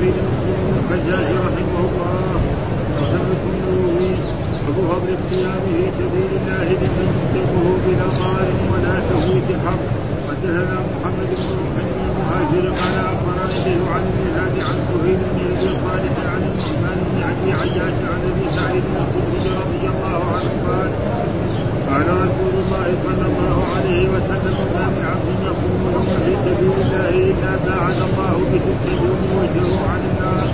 بن الحجاج رحمه الله. وسمت النووي ابو فضل الصيام في سبيل الله لمن يمسكه بلا طار ولا تفويت حق. حدثنا محمد بن محمد المهاجر قال اخبرني به عن المهاد عن سهيل بن أبي صالح عن النعمان بن ابي عياش عن أبي سعيد الخدري رضي الله عنه قال قال رسول الله صلى الله عليه وسلم ما من عبد يقوم يوما في سبيل الله الا باعد الله بتلك اليوم وجهه عن النار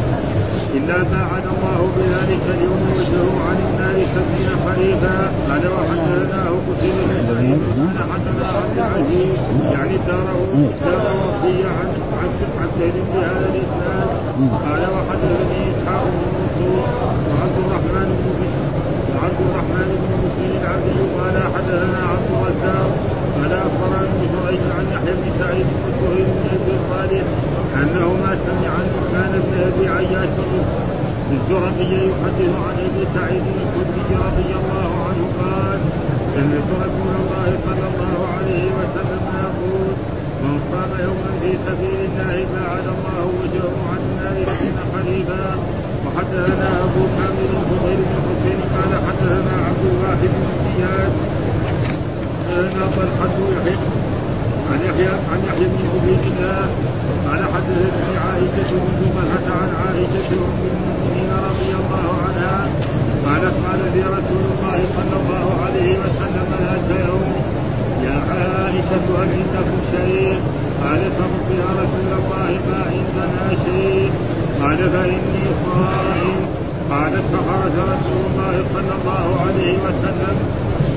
إلا باعد الله بذلك اليوم وجهه عن النار سبعين خريفا قال وحدثناه قتيبة بن قال حدثنا عبد العزيز. يعني داره دار وفي عن عن سهل بهذا الإسناد. قال وحدثني إسحاق بن منصور وعبد الرحمن بن بشر وعبد الرحمن بن مسلم العبدي قال حدثنا عبد الرزاق قال اخبرني ابن جريج عن يحيى بن سعيد بن سهيل بن أبي صالح أنهما سمع عثمان بن أبي عياش الزرقي يحدث عن ابي سعيد الخدري رضي الله عنه قال سمعت رسول الله صلى الله عليه وسلم يقول من صام يوما في سبيل الله باعد الله وجهه عن النار سبعين وحدثنا أبو كامل الزبير بن حسين قال حدثنا عبد الواحد بن زياد. حدثنا طلحه يحيى عن يحيى عن يحيى بن عبيد الله قال حدثتني عائشة بن طلحه عن عائشة أم المؤمنين رضي الله عنها. قالت قال لي رسول الله صلى الله عليه وسلم ذات يوم يا عائشة هل عندكم شيء؟ قالت فقلت يا رسول الله ما عندنا شيء. قال فإني صائم قالت فخرج رسول الله صلى الله عليه وسلم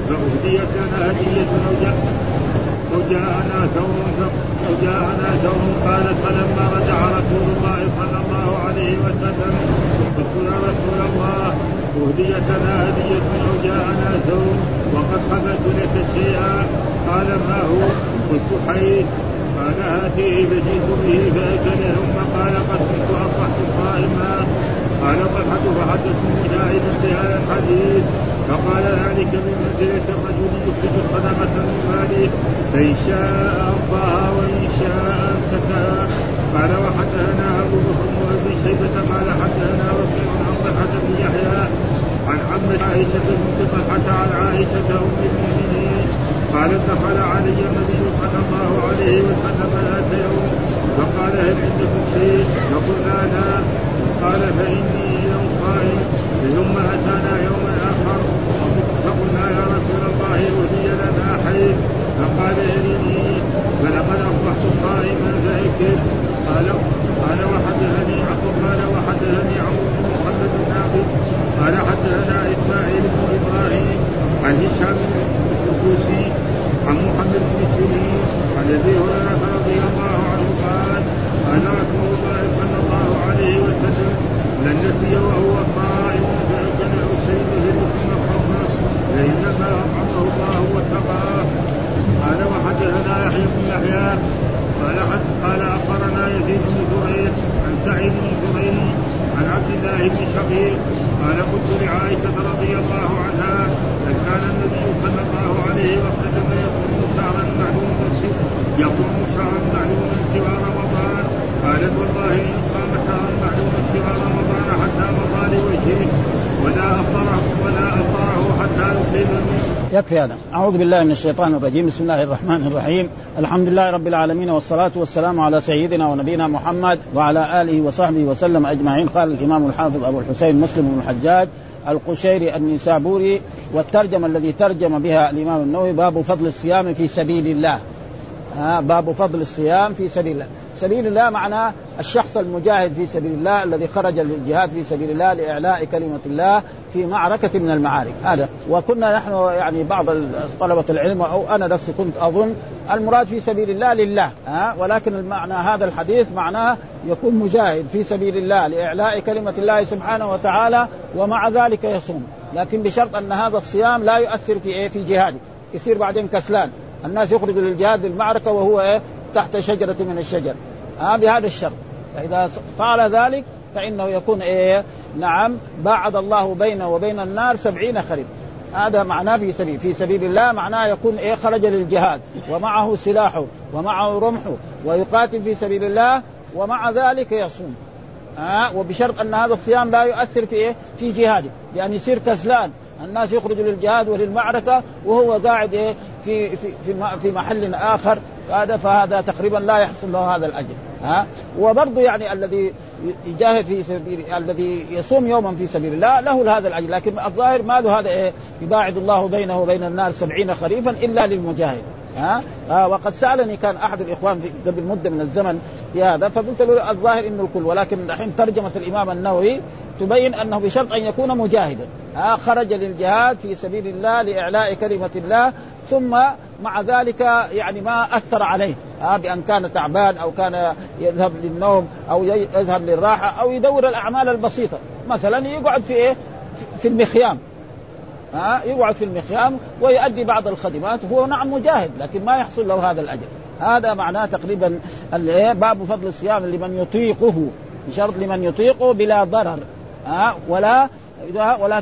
فأهديت لنا هدية أو جاءنا ثور أو جاءنا ثور قالت فلما رجع رسول الله صلى الله عليه وسلم قلت يا رسول الله أهديت لنا هدية أو جاءنا ثور وقد قبلت لك شيئا؟ قال ما هو؟ قلت حي قال هاته فجئت به فأكل ثم قال قد كنت أصبحت صائما. قال طلحة فحدثني زائدا بهذا الحديث. فقال ذلك من منزلة الرجل يخرج الصدقة من ماله فإن شاء أرضاها وإن شاء أمسكها قال وحدثنا أبو بكر وأبي شيبة. قال حدثنا وكيع عن طلحة بن يحيى. عن عمة عائشة بنت طلحة عن عائشة أم المؤمنين. قالت دخل علي النبي صلى الله عليه وسلم ذات يوم فقال هل عندكم شيء؟ فقلنا لا قال فإني إذا صائم ثم أتانا يوما آخر. فقلنا يا رسول الله أهدي لنا حي فقال ارني فلقد أصبحت صائما فأكل قال قال وحدثني عمرو قال وحدثني عمرو بن محمد الناقد قال حدثنا إسماعيل بن إبراهيم عن هشام الكوسي عن محمد بن سيرين عن ابي رضي الله عنه قال قال رسول الله صلى الله عليه وسلم من نسي وهو صائم فاكل أو شيء ثم خفه فانما اطعمه الله واتقاه قال وحدثنا يحيى بن يحيى قال قال اخبرنا يزيد بن زريع عن سعيد بن زريع عن عبد الله بن شقيق قال قلت لعائشه رضي الله عنها هل كان النبي صلى الله عليه وسلم يقوم شهرا معلوما يقوم شهرا معلوما سوى رمضان قالت والله ان قام شهرا معلوما سوى رمضان حتى مضى لوجهه ولا افطره ولا افطره حتى يصيب يكفي هذا. أعوذ بالله من الشيطان الرجيم. بسم الله الرحمن الرحيم. الحمد لله رب العالمين والصلاة والسلام على سيدنا ونبينا محمد وعلى آله وصحبه وسلم أجمعين. قال الإمام الحافظ أبو الحسين مسلم بن الحجاج القشيري النسابوري والترجمة الذي ترجم بها الإمام النووي باب فضل الصيام في سبيل الله. آه باب فضل الصيام في سبيل الله. سبيل الله معناه الشخص المجاهد في سبيل الله الذي خرج للجهاد في سبيل الله لإعلاء كلمة الله في معركة من المعارك. هذا. وكنا نحن يعني بعض طلبة العلم أو أنا نفسي كنت أظن المراد في سبيل الله لله ها؟ ولكن المعنى هذا الحديث معناه يكون مجاهد في سبيل الله لإعلاء كلمة الله سبحانه وتعالى ومع ذلك يصوم. لكن بشرط أن هذا الصيام لا يؤثر في إيه؟ في جهاده يصير بعدين كسلان. الناس يخرجوا للجهاد للمعركة وهو إيه؟ تحت شجرة من الشجر. ها بهذا الشرط. فإذا فعل ذلك فإنه يكون إيه؟ نعم باعد الله بينه وبين النار سبعين خريف. هذا معناه في سبيل في سبيل الله معناه يكون إيه؟ خرج للجهاد. ومعه سلاحه ومعه رمحه ويقاتل في سبيل الله ومع ذلك يصوم. ها وبشرط أن هذا الصيام لا يؤثر في إيه؟ في جهاده. لأن يصير كسلان. الناس يخرجوا للجهاد وللمعركة وهو قاعد إيه؟ في في في, في محل آخر. هذا فهذا تقريبا لا يحصل له هذا الأجر ها؟ وبرضه يعني الذي يجاهد في سبيل الذي يصوم يوما في سبيل الله له هذا الأجر لكن الظاهر ما له هذا إيه؟ يباعد الله بينه وبين النار سبعين خريفا إلا للمجاهد ها؟ آه وقد سألني كان أحد الإخوان في قبل مدة من الزمن في هذا فقلت له الظاهر إنه الكل ولكن الحين ترجمة الإمام النووي تبين أنه بشرط أن يكون مجاهدا ها؟ خرج للجهاد في سبيل الله لإعلاء كلمة الله ثم مع ذلك يعني ما أثر عليه. ها بأن كان تعبان أو كان يذهب للنوم أو يذهب للراحة أو يدور الأعمال البسيطة. مثلا يقعد في إيه؟ في المخيام. ها يقعد في المخيام ويؤدي بعض الخدمات هو نعم مجاهد لكن ما يحصل له هذا الأجر. هذا معناه تقريبا باب فضل الصيام لمن يطيقه بشرط لمن يطيقه بلا ضرر. ها ولا ولا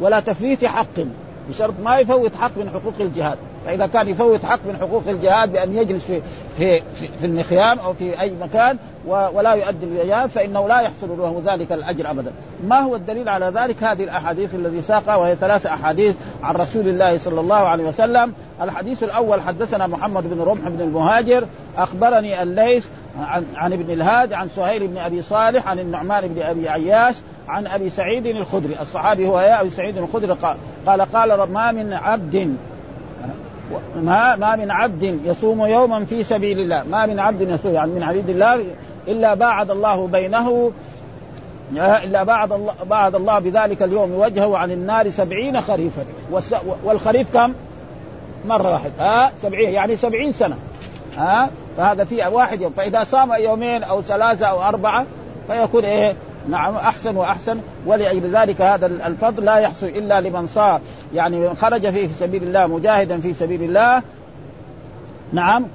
ولا تفويت حق بشرط ما يفوت حق من حقوق الجهاد. فإذا كان يفوت حق من حقوق الجهاد بأن يجلس في في في المخيام أو في أي مكان ولا يؤدي الجهاد فإنه لا يحصل له ذلك الأجر ابدا. ما هو الدليل على ذلك؟ هذه الأحاديث الذي ساقها وهي ثلاث أحاديث عن رسول الله صلى الله عليه وسلم، الحديث الأول حدثنا محمد بن رمح بن المهاجر أخبرني الليث عن, عن ابن الهاد عن سهيل بن أبي صالح عن النعمان بن أبي عياش عن أبي سعيد الخدري، الصحابي هو يا أبي سعيد الخدري قال قال قال ما من عبد ما ما من عبد يصوم يوما في سبيل الله. ما من عبد يصوم يعني من عبيد الله إلا باعد الله بينه إلا بعد الله بعد الله بذلك اليوم وجهه عن النار سبعين خريفا. والخريف كم؟ مرة واحدة ها سبعين يعني سبعين سنة ها فهذا في واحد يوم. فإذا صام يومين أو ثلاثة أو أربعة فيكون إيه؟ نعم أحسن وأحسن. ولأجل ذلك هذا الفضل لا يحصل إلا لمن صار. يعني خرج فيه في سبيل الله مجاهدا في سبيل الله نعم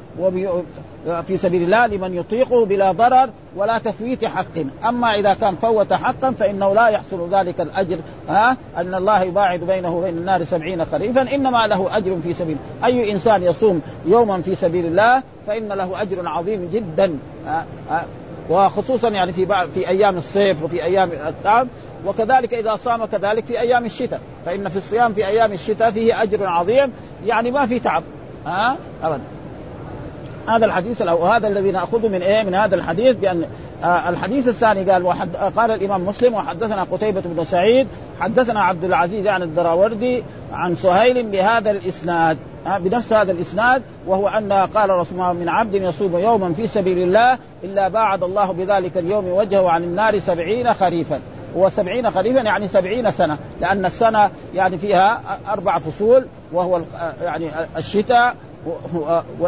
في سبيل الله لمن يطيقه بلا ضرر ولا تفويت حق. أما إذا كان فوت حقا فإنه لا يحصل ذلك الأجر. ها؟ أن الله يباعد بينه وبين النار سبعين خريفا. إنما له أجر في سبيل. أي إنسان يصوم يوما في سبيل الله فإن له أجر عظيم جدا. وخصوصا يعني في بعض في أيام الصيف وفي أيام التعب وكذلك إذا صام كذلك في أيام الشتاء. فإن في الصيام في أيام الشتاء فيه أجر عظيم يعني ما في تعب. ها؟ ابدا. هذا الحديث وهذا الذي نأخذه من إيه؟ من هذا الحديث بأن آه الحديث الثاني قال وحد قال الإمام مسلم وحدثنا قتيبة بن سعيد حدثنا عبد العزيز عن الدراوردي عن سهيل بهذا الإسناد. بنفس هذا الإسناد وهو أن قال رسول الله من عبد يصوم يوما في سبيل الله إلا باعد الله بذلك اليوم وجهه عن النار سبعين خريفا. وسبعين خريفا يعني سبعين سنة لأن السنة يعني فيها أربع فصول وهو يعني الشتاء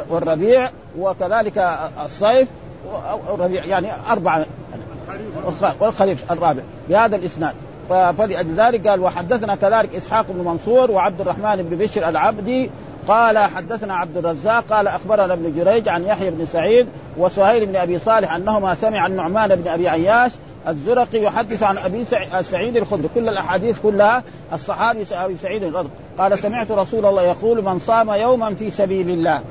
والربيع وكذلك الصيف والربيع يعني أربعة والخريف الرابع بهذا الإسناد. فلأجل ذلك قال وحدثنا كذلك إسحاق بن منصور وعبد الرحمن بن بشر العبدي قال حدثنا عبد الرزاق قال أخبرنا ابن جريج عن يحيى بن سعيد وسهيل بن أبي صالح أنهما سمع النعمان بن أبي عياش الزرقي يحدث عن أبي سعيد الخدري كل الأحاديث كلها الصحابي أبي سعيد الخدري قال سمعت رسول الله يقول من صام يوما في سبيل الله.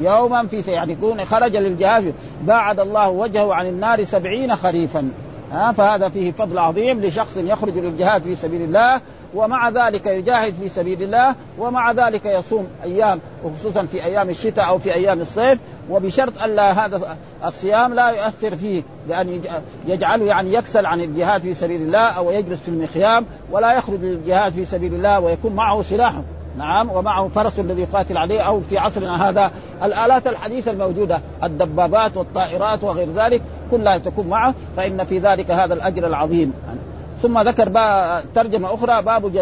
يوما في سبيل يعني يكون خرج للجهاد باعد الله وجهه عن النار سبعين خريفا. ها فهذا فيه فضل عظيم لشخص يخرج للجهاد في سبيل الله ومع ذلك يجاهد في سبيل الله ومع ذلك يصوم أيام وخصوصا في أيام الشتاء أو في أيام الصيف وبشرط الا هذا الصيام لا يؤثر فيه بان يجعله يعني يكسل عن الجهاد في سبيل الله أو يجلس في المخيام ولا يخرج للجهاد في سبيل الله ويكون معه سلاحه نعم ومعه فرس الذي يقاتل عليه أو في عصرنا هذا الآلات الحديثة الموجودة الدبابات والطائرات وغير ذلك كلها تكون معه فإن في ذلك هذا الأجر العظيم. ثم ذكر ترجمة أخرى باب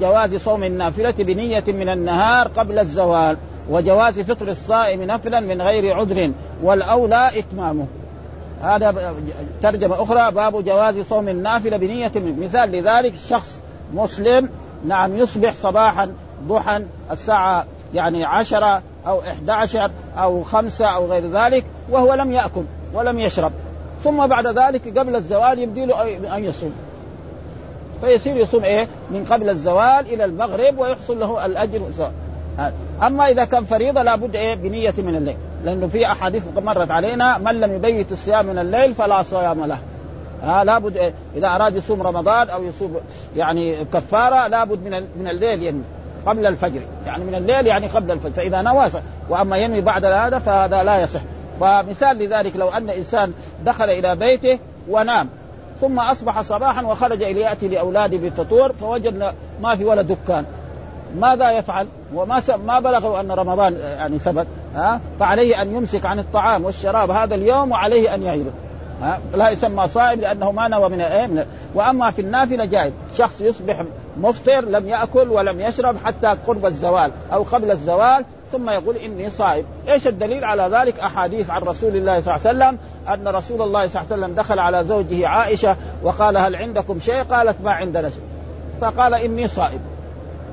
جواز صوم النافلة بنية من النهار قبل الزوال وجواز فطر الصائم نفلا من غير عذر والأولى إتمامه. هذا ترجمة أخرى باب جواز صوم النافلة بنية من مثال لذلك شخص مسلم نعم يصبح صباحا ضحى الساعة يعني عشرة أو إحدى عشر أو خمسة أو غير ذلك وهو لم يأكل ولم يشرب. ثم بعد ذلك قبل الزوال يبدي له أن يصوم. فيصير يصوم إيه؟ من قبل الزوال إلى المغرب ويحصل له الأجر أما إذا كان فريضة لابد إيه؟ بنية من الليل. لأنه في أحاديث مرت علينا من لم يبيت الصيام من الليل فلا صيام له. ها لابد إيه؟ إذا أراد يصوم رمضان أو يصوم يعني كفارة لابد من من الليل ينوي قبل الفجر. يعني من الليل يعني قبل الفجر. فإذا نوى وأما ينوي بعد هذا فهذا لا يصح. فمثال لذلك لو أن إنسان دخل إلى بيته ونام ثم أصبح صباحا وخرج إلى يأتي لأولاده بالفطور فوجد ما في ولا دكان. ماذا يفعل؟ وما ما بلغه أن رمضان يعني ثبت ها؟ فعليه أن يمسك عن الطعام والشراب هذا اليوم وعليه أن يعيده. ها؟ لا يسمى صائم لأنه ما نوى من إيه وأما في النافلة جائز شخص يصبح مفطر لم يأكل ولم يشرب حتى قرب الزوال أو قبل الزوال ثم يقول إني صائم، إيش الدليل على ذلك؟ أحاديث عن رسول الله صلى الله عليه وسلم أن رسول الله صلى الله عليه وسلم دخل على زوجه عائشة وقال هل عندكم شيء؟ قالت ما عندنا شيء. فقال إني صائم.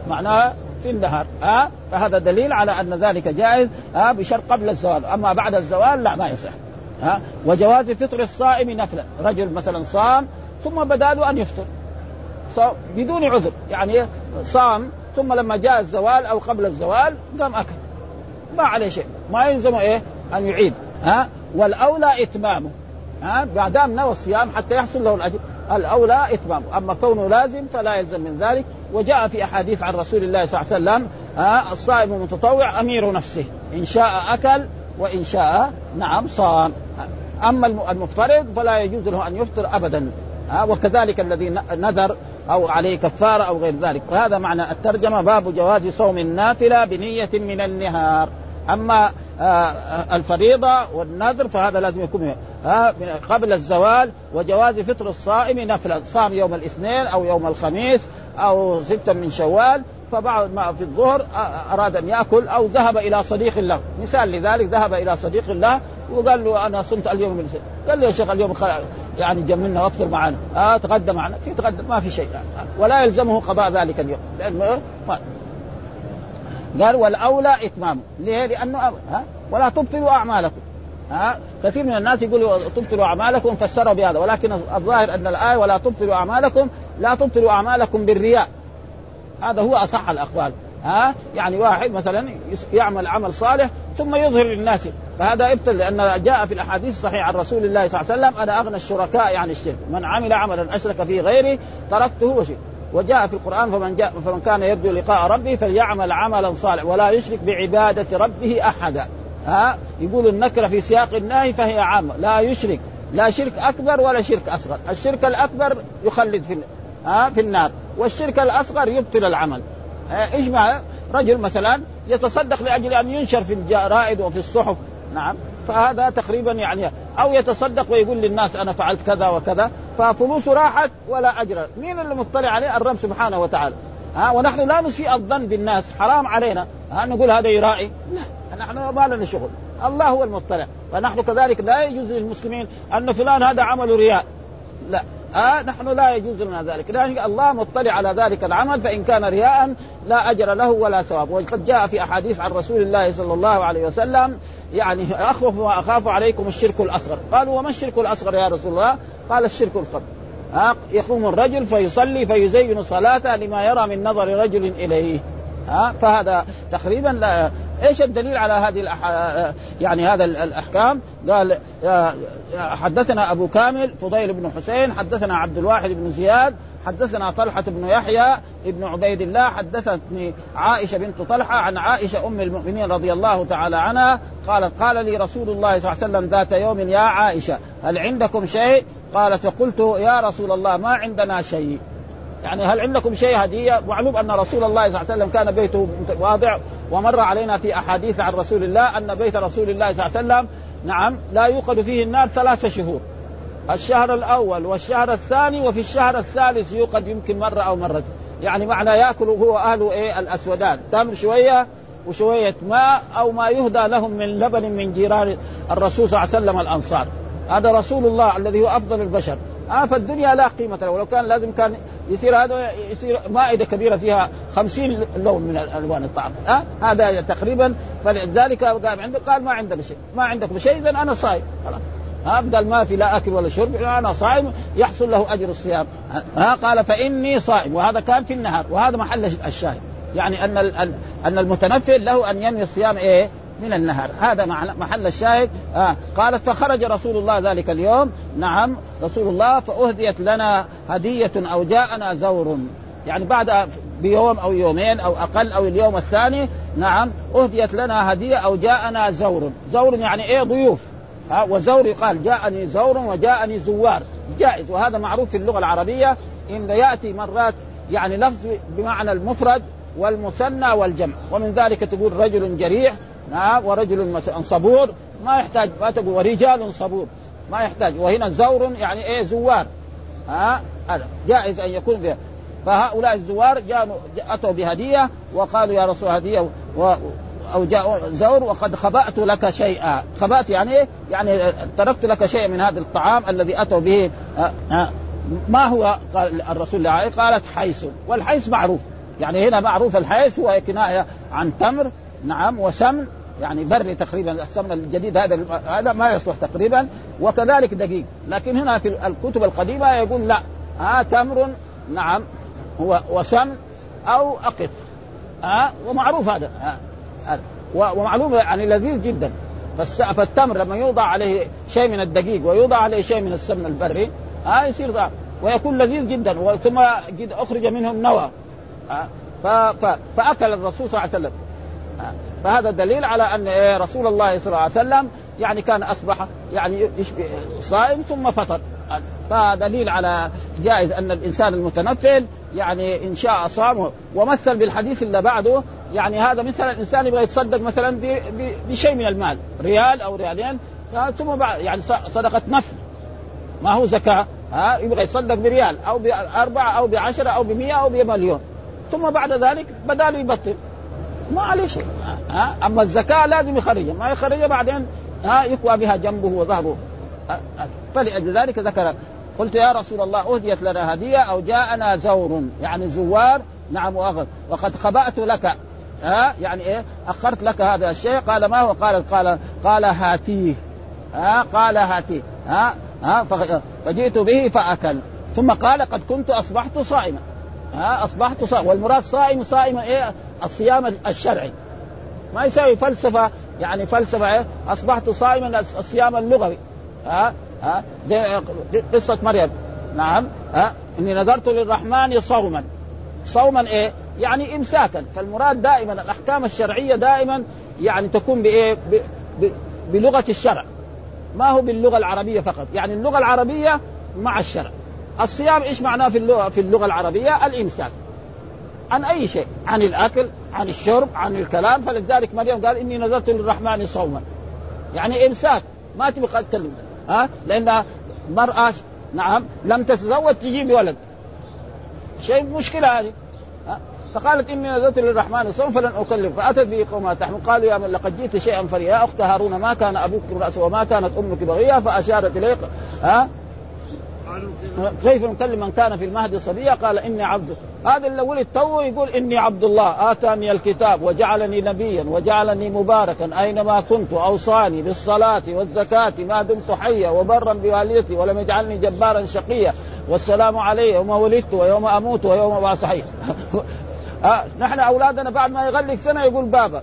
معناها في النهار. ها؟ فهذا دليل على أن ذلك جائز ها؟ بشرط قبل الزوال أما بعد الزوال لا ما يصح. ها؟ وجواز فطر الصائم نفلا. رجل مثلا صام ثم بدا له أن يفطر. بدون عذر. يعني صام ثم لما جاء الزوال أو قبل الزوال قام أكل. ما عليه شيء. ما يلزمه إيه؟ أن يعيد. ها؟ والأولى إتمامه. ها؟ ما دام نوى الصيام حتى يحصل له الأجر. الأولى إتمامه. أما كونه لازم فلا يلزم من ذلك. وجاء في أحاديث عن رسول الله صلى الله عليه وسلم ها؟ الصائم المتطوع أمير نفسه. إن شاء أكل وإن شاء نعم صام. أما المفترض فلا يجوز له أن يفطر ابدا. ها؟ وكذلك الذي نذر أو عليه كفارة أو غير ذلك. وهذا معنى الترجمة باب جواز صوم النافلة بنية من النهار. أما الفريضة والنذر فهذا لازم يكون آه، قبل الزوال وجواز فطر الصائم نفلا صام يوم الاثنين أو يوم الخميس أو ستا من شوال فبعد ما في الظهر آه، أراد أن يأكل أو ذهب إلى صديق له. مثال لذلك ذهب إلى صديق له وقال له أنا صمت اليوم من قال له يا شيخ اليوم يعني جملنا وافطر معنا. آه معنا. في تغدى ما في شيء. ولا يلزمه قضاء ذلك اليوم لأنه قال والأولى اتمامه ليه؟ لأنه ها؟ ولا تبطلوا أعمالكم. ها؟ كثير من الناس يقولوا تبطلوا أعمالكم فسروا بهذا. ولكن الظاهر أن الآية ولا تبطلوا أعمالكم لا تبطلوا أعمالكم بالرياء. هذا هو أصح الأقوال. ها؟ يعني واحد مثلا يعمل عمل صالح ثم يظهر للناس. فهذا ابتل لأن جاء في الأحاديث الصحيحة عن رسول الله صلى الله عليه وسلم أنا أغنى الشركاء عن الشرك. من عمل عملا أشرك فيه غيري تركته وشرك. وجاء في القرآن فمن جاء فمن كان يرجو لقاء ربه فليعمل عملا صالحا ولا يشرك بعبادة ربه أحدا. ها؟ يقول النكرة في سياق النهي فهي عامة. لا يشرك. لا شرك أكبر ولا شرك أصغر. الشرك الأكبر يخلد في ها؟ في النار. والشرك الأصغر يبطل العمل. معنى رجل مثلا يتصدق لأجل أن ينشر في الجرائد وفي الصحف. نعم. فهذا تقريبا يعني أو يتصدق ويقول للناس أنا فعلت كذا وكذا. ففلوسه راحت ولا أجر. مين اللي مطلع عليه؟ الرب سبحانه وتعالى. ها ونحن لا نسيء الظن بالناس. حرام علينا. ها نقول هذا يراعي لا نحن ما لنا شغل. الله هو المطلع. فنحن كذلك لا يجوز للمسلمين أن فلان هذا عمل رياء. لا. آه نحن لا يجوز لنا ذلك. لأن الله مطلع على ذلك العمل فإن كان رياء لا أجر له ولا ثواب. وقد جاء في أحاديث عن رسول الله صلى الله عليه وسلم يعني أخوف وأخاف عليكم الشرك الأصغر. قالوا وما الشرك الأصغر يا رسول الله؟ قال الشرك الخبر ها يقوم الرجل فيصلي فيزين صلاته لما يرى من نظر رجل إليه. ها فهذا تقريبا لا إيش الدليل على هذه الأح... يعني هذا الأحكام؟ قال حدثنا أبو كامل فضيل بن حسين حدثنا عبد الواحد بن زياد حدثنا طلحة بن يحيى ابن عبيد الله حدثتني عائشة بنت طلحة عن عائشة أم المؤمنين رضي الله تعالى عنها قالت قال لي رسول الله صلى الله عليه وسلم ذات يوم يا عائشة هل عندكم شيء قالت فقلت يا رسول الله ما عندنا شيء يعني هل عندكم شيء هدية؟ معلوم أن رسول الله صلى الله عليه وسلم كان بيته واضع ومر علينا في أحاديث عن رسول الله أن بيت رسول الله صلى الله عليه وسلم نعم لا يوقد فيه النار ثلاثة شهور. الشهر الأول والشهر الثاني وفي الشهر الثالث يوقد يمكن مرة أو مرتين. يعني معنى يأكل هو أهله إيه؟ الأسودان. تمر شوية وشوية ماء أو ما يهدى لهم من لبن من جيران الرسول صلى الله عليه وسلم الأنصار. هذا رسول الله الذي هو أفضل البشر. آه فالدنيا لا قيمة له. ولو كان لازم كان يصير هذا يصير مائدة كبيرة فيها خمسين لون من ألوان الطعام. آه هذا تقريبا فلذلك قال عنده قال ما عندنا شيء ما عندكم شيء إذا أنا صايم. خلاص. ها بدل ما في لا أكل ولا شرب أنا صائم يحصل له أجر الصيام. ها قال فإني صائم وهذا كان في النهار وهذا محل الشاهد. يعني أن أن المتنفل له أن ينوي الصيام إيه؟ من النهر. هذا محل الشاهد. آه قالت فخرج رسول الله ذلك اليوم. نعم رسول الله فأهديت لنا هدية أو جاءنا زور. يعني بعد بيوم أو يومين أو أقل أو اليوم الثاني نعم أهديت لنا هدية أو جاءنا زور. زور يعني إيه؟ ضيوف. ها وزور يقال جاءني زور وجاءني زوار. جائز. وهذا معروف في اللغة العربية. إن يأتي مرات يعني لفظ بمعنى المفرد والمثنى والجمع. ومن ذلك تقول رجل جريح نعم ورجل صبور ما يحتاج ما تقول ورجال صبور ما يحتاج. وهنا زور يعني إيه زوار. ها؟ جائز أن يكون بها فهؤلاء الزوار جاءوا أتوا بهدية وقالوا يا رسول هدية و أو جاء زور وقد خبأت لك شيئا. خبأت يعني إيه؟ يعني تركت لك شيء من هذا الطعام الذي أتوا به. ما هو؟ قال الرسول قالت حيث. والحيث معروف. يعني هنا معروف الحيث هو كنايه عن تمر نعم وسمن. يعني بري تقريبا السمن الجديد هذا هذا ما يصلح تقريبا وكذلك دقيق. لكن هنا في الكتب القديمة يقول لا ها آه تمر نعم هو وسمن أو أقط. ها آه ومعروف هذا آه ومعلوم يعني لذيذ جدا. فالتمر لما يوضع عليه شيء من الدقيق ويوضع عليه شيء من السمن البري ها يصير ضعف. ويكون لذيذ جدا. ثم أخرج منه النوى فأكل الرسول صلى الله عليه وسلم. فهذا دليل على أن إيه رسول الله صلى الله عليه وسلم يعني كان أصبح يعني صائم ثم فطر. فدليل على جائز أن الإنسان المتنفل يعني إن شاء صام ومثل بالحديث اللي بعده يعني هذا مثلا الإنسان يبغى يتصدق مثلا بشيء من المال ريال أو ريالين ثم بعد يعني صدقة نفل. ما هو زكاة؟ ها يبغى يتصدق بريال أو بأربعة أو بعشرة أو بمئة أو بمليون. ثم بعد ذلك بدا يبطل. ما عليه شيء ها؟ أما الزكاة لازم يخرجها ما يخرجها بعدين ها يكوى بها جنبه وظهره فلأجل ذلك ذكر قلت يا رسول الله أهديت لنا هدية أو جاءنا زور يعني زوار. نعم واغل وقد خبأت لك. ها؟ يعني إيه؟ أخرت لك هذا الشيء. قال ما هو؟ قال قال قال هاتيه. ها؟ قال هاتيه. ها؟ ها؟ فجئت به فأكل. ثم قال قد كنت أصبحت صائما. ها أصبحت صائم والمراد صائم صائم إيه؟ الصيام الشرعي. ما يساوي فلسفة يعني فلسفة إيه؟ أصبحت صائما الصيام اللغوي. ها ها زي قصة مريم. نعم ها إني نذرت للرحمن صوما. صوما إيه؟ يعني إمساكا. فالمراد دائما الأحكام الشرعية دائما يعني تكون بإيه؟ ب... ب... بلغة الشرع. ما هو باللغة العربية فقط. يعني اللغة العربية مع الشرع. الصيام إيش معناه في اللغة في اللغة العربية؟ الإمساك. عن أي شيء؟ عن الأكل عن الشرب عن الكلام. فلذلك مريم قال إني نذرت للرحمن صوما. يعني إمساك. ما تبقى تتكلم ها؟ لأن مرأة نعم لم تتزوج تجيب ولد شيء مشكلة هذه. فقالت إني نذرت للرحمن صوم فلن أكلم. فأتت به قومها تحمل. قالوا يا من لقد جئت شيئا فريا يا أخت هارون ما كان أبوك امرأ وما كانت أمك بغيا فأشارت إليه. ها؟ كيف نكلم من كان في المهد صبيا قال إني عبد هذا اللي ولد تو يقول إني عبد الله. آتاني الكتاب وجعلني نبيا وجعلني مباركا أينما كنت أوصاني بالصلاة والزكاة ما دمت حيا وبرا بوالدتي ولم يجعلني جبارا شقيا. والسلام علي يوم ولدت ويوم أموت ويوم ابعث ها نحن أولادنا بعد ما يغلق سنة يقول بابا.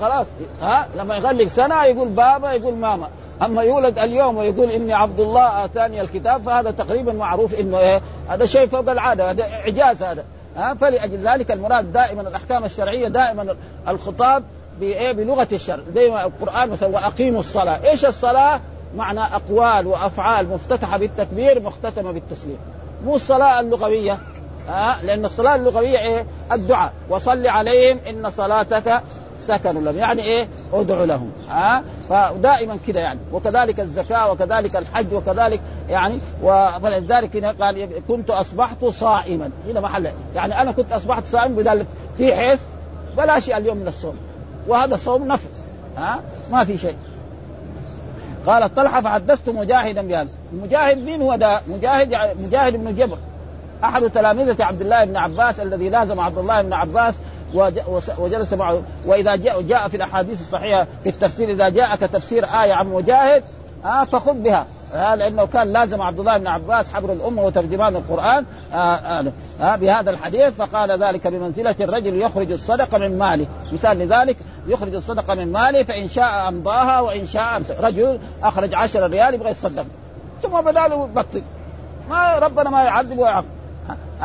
خلاص ها لما يغلق سنة يقول بابا يقول ماما. أما يولد اليوم ويقول إني عبد الله آتاني الكتاب فهذا تقريبا معروف إنه إيه هذا شيء فوق العاده هذا إعجاز هذا ها فلأجل ذلك المراد دائما الأحكام الشرعية دائما الخطاب بايه بلغة الشرع زي ما القرآن مثلا وأقيموا الصلاة، إيش الصلاة؟ معنى أقوال وأفعال مفتتحة بالتكبير مختتمة بالتسليم. مو الصلاة اللغوية ها لأن الصلاة اللغوية إيه؟ الدعاء وصل عليهم إن صلاتك سكن لهم. يعني إيه؟ أدعوا لهم. ها؟ فدائما كده يعني. وكذلك الزكاة وكذلك الحج وكذلك يعني ولذلك قال كنت أصبحت صائما. هنا محل. يعني أنا كنت أصبحت صائم بدل في حيث بلاش اليوم من الصوم. وهذا الصوم نفل ها؟ ما في شيء. قال طلحة فحدثت مجاهدا بهذا. المجاهد مين هو ده؟ مجاهد مجاهد بن جبر. أحد تلامذة عبد الله بن عباس الذي لازم عبد الله بن عباس وجلس معه. وإذا جاء, جاء في الأحاديث الصحيحة في التفسير إذا جاءك تفسير آية عن مجاهد آه فخذ بها. آه لأنه كان لازم عبد الله بن عباس حبر الأمة وترجمان القرآن آه آه آه بهذا الحديث. فقال ذلك بمنزلة الرجل يخرج الصدقة من ماله. مثال لذلك يخرج الصدقة من ماله فإن شاء أمضاها وإن شاء أمسك. رجل أخرج عشر ريال يبغى يتصدق. ثم بدا له بطل. ما ربنا ما يعذب ويعاقب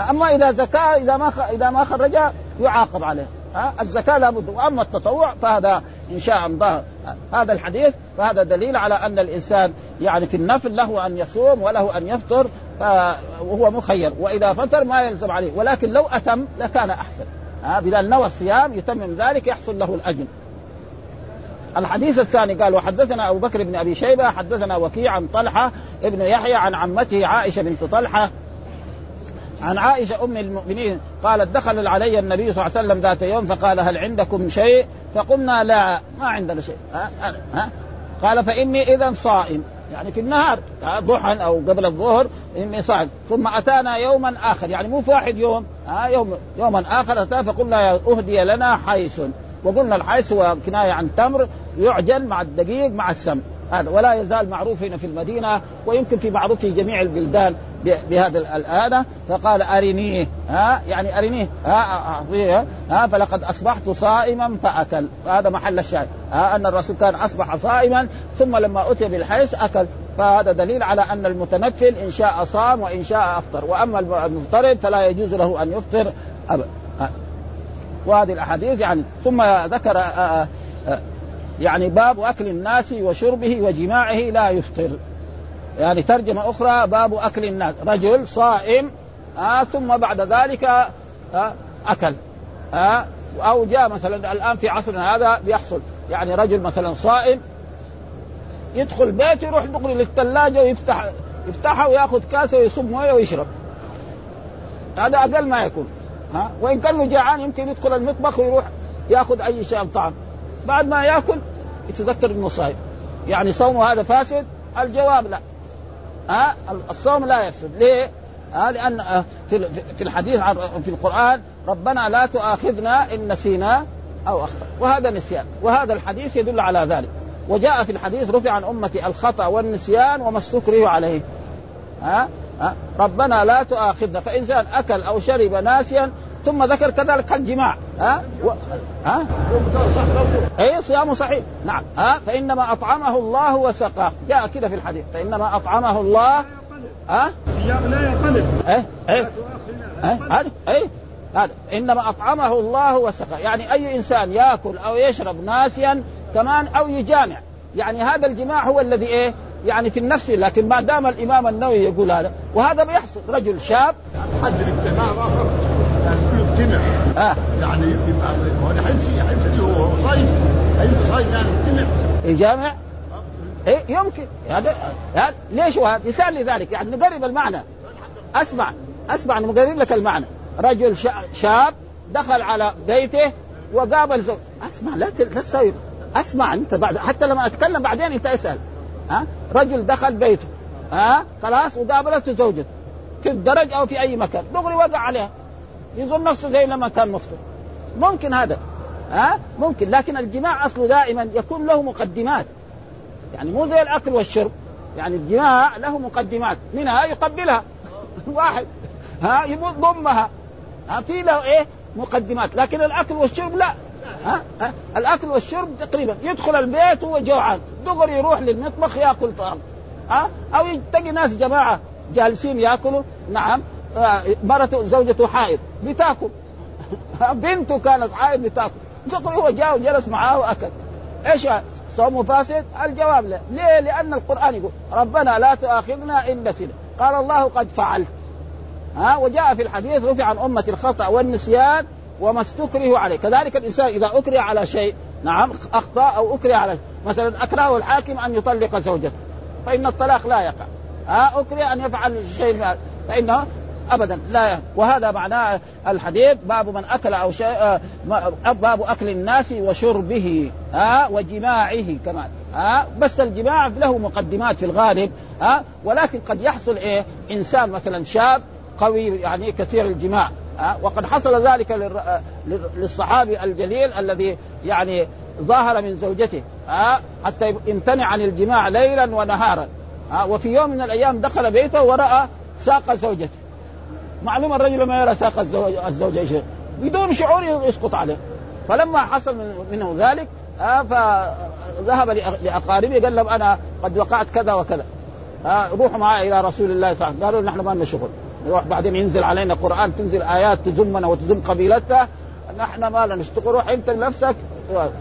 أما إذا زكاه إذا ما إذا ما خرجها يعاقب عليه. ها؟ الزكاة لابد وأما التطوع فهذا إن شاء امضاه هذا الحديث فهذا دليل على أن الإنسان يعني في النفل له أن يصوم وله أن يفطر وهو مخير وإذا فطر ما يلزم عليه ولكن لو أتم لكان أحسن. ها؟ بدل نوى الصيام يتمم ذلك يحصل له الأجر. الحديث الثاني قال وحدثنا أبو بكر بن أبي شيبة حدثنا وكيع عن طلحة ابن يحيى عن عمته عائشة بنت طلحة عن عائشة أم المؤمنين قالت دخل علي النبي صلى الله عليه وسلم ذات يوم فقال هل عندكم شيء؟ فقلنا لا ما عندنا شيء. ها؟ ها؟ قال فإني اذا صائم. يعني في النهار ضحى أو قبل الظهر إني صائم. ثم أتانا يوما آخر. يعني مو في واحد يوم ها؟ يوم يوما آخر اتى فقلنا أهدي لنا حيث وقلنا الحيث هو كناية عن تمر يعجن مع الدقيق مع السم هذا. ولا يزال معروف هنا في المدينة ويمكن في معروف في جميع البلدان بهذا الآلة فقال أرنيه ها يعني أرنيه ها أعطيه ها فلقد أصبحت صائما فأكل. هذا محل الشاهد ها أن الرسول كان أصبح صائما ثم لما أتي بالحيث أكل. فهذا دليل على أن المتنفل إن شاء صام وإن شاء أفطر. وأما المفترض فلا يجوز له أن يفطر أبدا وهذه الأحاديث يعني. ثم ذكر آآ آآ يعني باب أكل الناس وشربه وجماعه لا يفطر. يعني ترجمة أخرى باب أكل الناس. رجل صائم آه ثم بعد ذلك آه أكل آه أو جاء مثلا الآن في عصرنا هذا بيحصل. يعني رجل مثلا صائم يدخل بيته يروح دغري للثلاجة ويفتح يفتحها ويأخذ كاسة ويصب موية ويشرب. هذا أقل ما يكون. ها؟ وإن كان جوعان يمكن يدخل المطبخ ويروح يأخذ أي شيء طعام. بعد ما ياكل يتذكر انه صايم يعني صومه هذا فاسد؟ الجواب لا. ها؟ الصوم لا يفسد. ليه؟ ها؟ لأن في الحديث في القرآن ربنا لا تؤاخذنا إن نسينا أو أخطأ. وهذا نسيان. وهذا الحديث يدل على ذلك. وجاء في الحديث رفع عن امتي الخطأ والنسيان وما استكرهوا عليه ها؟ ها؟ ربنا لا تؤاخذنا. فإنسان أكل أو شرب ناسيا ثم ذكر كذلك الجماع ها؟ و... ها؟ اي صيامه صحيح. نعم. ها؟ فإنما أطعمه الله وسقاه. جاء كذا في الحديث. فإنما أطعمه الله. ها؟ لا ينقلب إيه. إيه هذا إيه. هذا. إنما أطعمه الله وسقاه. يعني أي إنسان يأكل أو يشرب ناسيا كمان أو يجامع. يعني هذا الجماع هو الذي إيه؟ يعني في النفس. لكن ما دام الإمام النووي يقول هذا وهذا بيحصل رجل شاب. حد الاجتماع يجتمع آه. يعني يبقى هو حيمشي حيمشي هو صايم. حيمشي صايم يعني يجتمع يجامع إيه يمكن. هذا هذا ليش هو مثال لذلك. يعني نقرب المعنى. أسمع. أسمع نقرب لك المعنى. رجل شاب دخل على بيته وقابل زوج. أسمع لا لا تسوي. أسمع أنت بعد حتى لما أتكلم بعدين أنت اسأل. ها؟ رجل دخل بيته. ها؟ خلاص وقابلته زوجته. في الدرج أو في أي مكان. دغري وقع عليها يظن نفسه زي لما كان مفطر. ممكن هذا ها؟ ممكن لكن الجماع أصله دائما يكون له مقدمات. يعني مو زي الأكل والشرب. يعني الجماع له مقدمات. منها يقبلها. واحد ها؟ يضمها ها؟ في له إيه؟ مقدمات. لكن الأكل والشرب لا. ها, ها؟ الأكل والشرب تقريبا. يدخل البيت وهو جوعان. دغري يروح للمطبخ ياكل طعام ها؟ أو تجي ناس جماعة جالسين ياكلوا. نعم. مرته زوجته حائض بتاكل. بنته كانت حائض بتاكل. دغري هو جاء وجلس معاه وأكل. إيش صومه فاسد؟ الجواب لا، ليه؟ لأن القرآن يقول ربنا لا تؤاخذنا إن نسينا، قال الله قد فعلت. ها؟ وجاء في الحديث رفع عن أمة الخطأ والنسيان وما استكرهوا عليه، كذلك الإنسان إذا أكره على شيء، نعم أخطأ أو أكره على مثلا أكرهه الحاكم أن يطلق زوجته، فإن الطلاق لا يقع. ها؟ أكره أن يفعل شيء فإنه ابدا. لا وهذا معناه الحديث باب من أكل أو شيء باب أكل الناس وشربه ها وجماعه كمان ها بس الجماع له مقدمات في الغالب ها ولكن قد يحصل إيه؟ إنسان مثلا شاب قوي يعني كثير الجماع ها وقد حصل ذلك للصحابي الجليل الذي يعني ظاهر من زوجته ها حتى امتنع عن الجماع ليلا ونهارا ها وفي يوم من الأيام دخل بيته ورأى ساق زوجته. معلوم الرجل ما يرى ساق الزوجة إيش بدون شعور يسقط عليه. فلما حصل منه ذلك آه فذهب لأقاربه قال لهم أنا قد وقعت كذا وكذا. آه روحوا معي إلى رسول الله صلى الله عليه وسلم. قالوا نحن ما لنا شغل. نروح بعدين ينزل علينا قرآن تنزل آيات تزمنا وتزم قبيلتنا. نحن ما لنا نشتغل روح أنت لنفسك.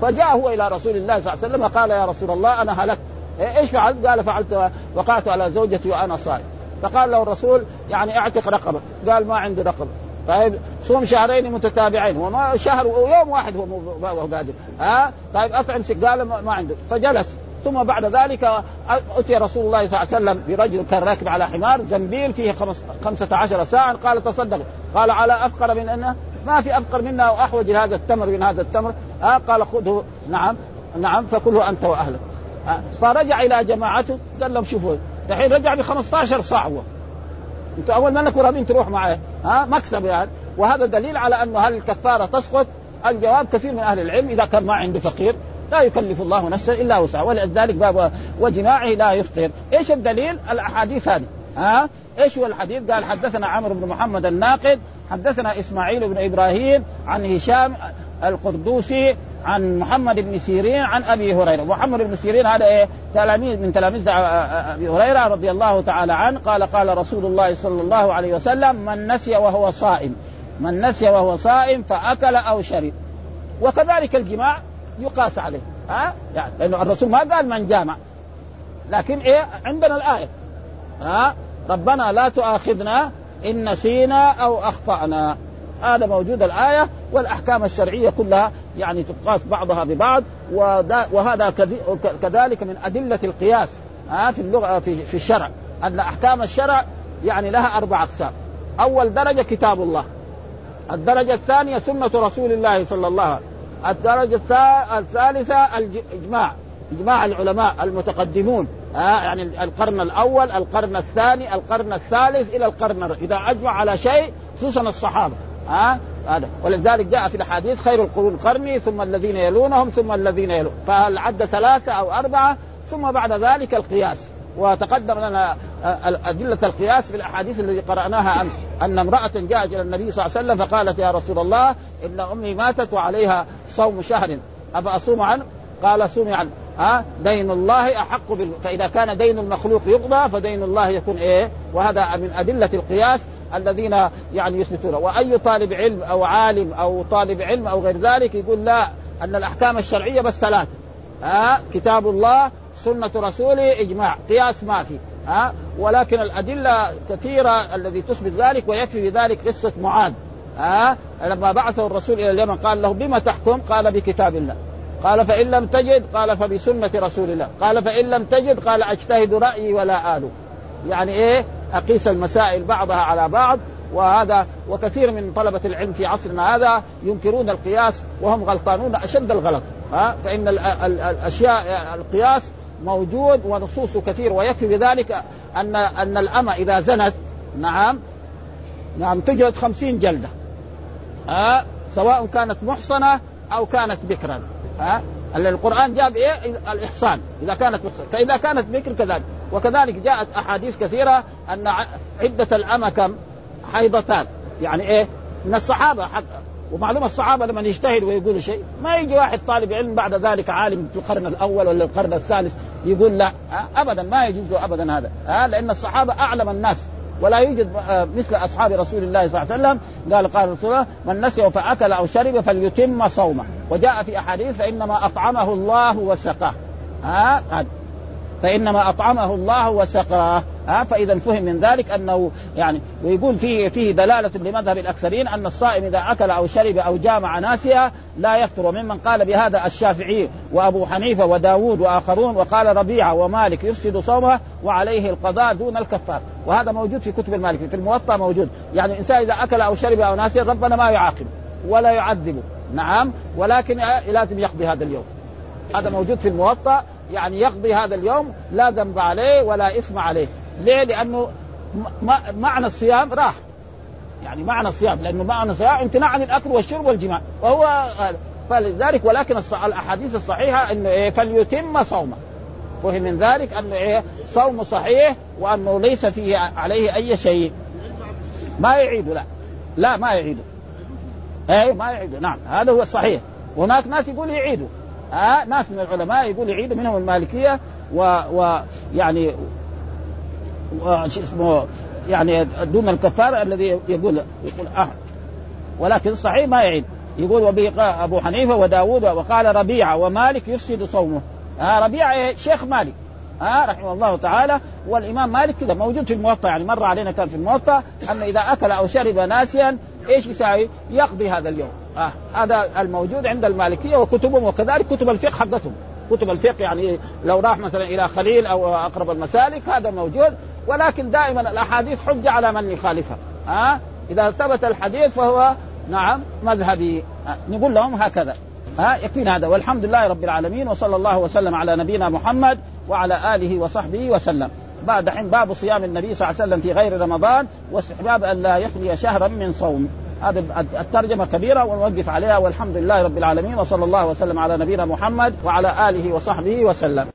فجاء هو إلى رسول الله صلى الله عليه وسلم قال يا رسول الله أنا هلكت. إيش فعلت؟ قال فعلت وقعت على زوجتي وأنا صائم. فقال له الرسول يعني اعتق رقبة. قال ما عندي رقبة. طيب صوم شهرين متتابعين. وما شهر ويوم واحد هو قادر. ها؟ طيب أطعم قال ما عنده فجلس. ثم بعد ذلك أتي رسول الله صلى الله عليه وسلم برجل كان راكب على حمار زنبيل فيه خمسة عشر ساعة. قال تصدق. قال على أفقر من أنه ما في أفقر منا وأحوج لهذا التمر من هذا التمر. آه قال خذه. نعم. نعم فكله أنت وأهلك. آه فرجع إلى جماعته قال لهم شوفوا الحين رجع ب 15 صاع هو أنتوا أول ما انكم راضين تروح معه ها؟ مكسب يعني. وهذا دليل على أنه هل الكفارة تسقط؟ الجواب كثير من أهل العلم إذا كان ما عنده فقير لا يكلف الله نفسا إلا وسعها. ولذلك باب وجماعه لا يفطر، إيش الدليل؟ الأحاديث هذه. ها؟ إيش هو الحديث؟ قال حدثنا عمرو بن محمد الناقد، حدثنا إسماعيل بن إبراهيم عن هشام القردوسي عن محمد بن سيرين عن أبي هريرة، محمد بن سيرين هذا إيه؟ تلاميذ من تلاميذ أبي هريرة رضي الله تعالى عنه. قال قال رسول الله صلى الله عليه وسلم من نسي وهو صائم. من نسي وهو صائم فأكل أو شرب. وكذلك الجماع يقاس عليه. ها؟ يعني لأنه الرسول ما قال من جامع. لكن إيه؟ عندنا الآية. ها؟ ربنا لا تؤاخذنا إن نسينا أو أخطأنا. هذا موجود الآية والأحكام الشرعية كلها يعني تقاس بعضها ببعض وهذا كذلك من أدلة القياس في اللغة في, في الشرع أن أحكام الشرع يعني لها أربع أقسام. أول درجة كتاب الله الدرجة الثانية سنة رسول الله صلى الله عليه وسلم الدرجة الثالثة الإجماع إجماع العلماء المتقدمون آه يعني القرن الأول القرن الثاني القرن الثالث إلى القرن إذا أجمع على شيء خصوصا الصحابة. ها؟ آه هذا. ولذلك جاء في الحديث خير القرون قرني ثم الذين يلونهم ثم الذين يلون فهل عد ثلاثة أو أربعة؟ ثم بعد ذلك القياس. وتقدم لنا أدلة القياس في الأحاديث التي قرأناها أمس أن امرأة جاءت إلى النبي صلى الله عليه وسلم فقالت يا رسول الله إن أمي ماتت وعليها صوم شهر. أفأصوم عنه؟ قال صومي عنه ها؟ دين الله أحق بال... فإذا كان دين المخلوق يقضى فدين الله يكون إيه؟ وهذا من أدلة القياس. الذين يعني يثبتون. وأي طالب علم أو عالم أو طالب علم أو غير ذلك يقول لا أن الأحكام الشرعية بس ثلاثة ها كتاب الله سنة رسوله إجماع قياس ما في. ها ولكن الأدلة كثيرة الذي تثبت ذلك ويكفي بذلك قصة معاذ. ها لما بعثه الرسول إلى اليمن قال له بما تحكم؟ قال بكتاب الله. قال فإن لم تجد؟ قال فبسنة رسول الله. قال فإن لم تجد؟ قال أجتهد رأيي ولا آل يعني إيه؟ أقيس المسائل بعضها على بعض وهذا وكثير من طلبة العلم في عصرنا هذا ينكرون القياس وهم غلطانون أشد الغلط. ها؟ فإن الأشياء القياس موجود ونصوصه كثير ويكفي بذلك أن أن الأمة إذا زنت نعم نعم تجلد خمسين جلدة. ها؟ سواء كانت محصنة أو كانت بكرا. ها؟ القرآن جاب إيه؟ الإحصان. إذا كانت محصنة. فإذا كانت بكر كذلك. وكذلك جاءت أحاديث كثيرة أن عدة الأمة كم؟ حيضتان. يعني إيه؟ من الصحابة حق ومعلوم الصحابة لما يجتهدوا ويقولوا شيء. ما يجي واحد طالب علم بعد ذلك عالم في القرن الأول ولا القرن الثالث يقول لا. ابدا ما يجوز له ابدا هذا. لأن الصحابة أعلم الناس. ولا يوجد مثل أصحاب رسول الله صلى الله عليه وسلم. قال قال رسول الله من نسي فأكل أو شرب فليتم صومه. وجاء في أحاديث فانما أطعمه الله وسقاه. ها فإنما أطعمه الله وسقاه. ها فإذا فهم من ذلك أنه يعني ويقول فيه فيه دلالة لمذهب الأكثرين أن الصائم إذا أكل أو شرب أو جامع ناسيا لا يفطر. وممن قال بهذا الشافعي وأبو حنيفة وداود وآخرون وقال ربيعة ومالك يفسد صومه وعليه القضاء دون الكفار. وهذا موجود في كتب المالك في الموطأ موجود. يعني الانسان إذا أكل أو شرب أو ناسيا ربنا ما يعاقبه ولا يعذبه. نعم ولكن لازم يقضي هذا اليوم. هذا موجود في الموطأ يعني يقضي هذا اليوم لا ذنب عليه ولا إثم عليه. ليه؟ لأنه معنى الصيام راح. يعني معنى الصيام لأنه معنى الصيام امتناع عن الأكل والشرب والجماع. وهو فلذلك ولكن الأحاديث الصحيحة إنه إيه فليتم صومه. فهم من ذلك أنه إيه صوم صحيح وأنه ليس فيه عليه أي شيء. ما يعيد لا. لا ما يعيد. اي ما يعيد. نعم هذا هو الصحيح. هناك ناس يقول يعيدوا آه ناس من العلماء يقول يعيدوا منهم المالكية ويعني و اسمه يعني دون الكفارة الذي يقول يقول أه ولكن صحيح ما يعيد. يقول وبه أبو حنيفة وداود وقال ربيعة ومالك يفسد صومه. آه ربيعة؟ شيخ مالك. آه رحمه الله تعالى. والإمام مالك كذا موجود في الموطأ. يعني مر علينا كان في الموطأ أن إذا أكل أو شرب ناسيا إيش يساوي؟ يقضي هذا اليوم. آه هذا الموجود عند المالكية وكتبهم وكذلك كتب الفقه حقتهم. كتب الفقه يعني لو راح مثلا إلى خليل أو أقرب المسالك هذا موجود. ولكن دائما الأحاديث حجه على من يخالفها. ها آه؟ إذا ثبت الحديث فهو نعم مذهبي. آه نقول لهم هكذا. ها آه يكفينا هذا. والحمد لله رب العالمين وصلى الله وسلم على نبينا محمد وعلى آله وصحبه وسلم. بعد حين باب صيام النبي صلى الله عليه وسلم في غير رمضان واستحباب أن لا يخلي شهرا من صوم. هذا الترجمة كبيرة ونوقف عليها والحمد لله رب العالمين وصلى الله وسلم على نبينا محمد وعلى آله وصحبه وسلم.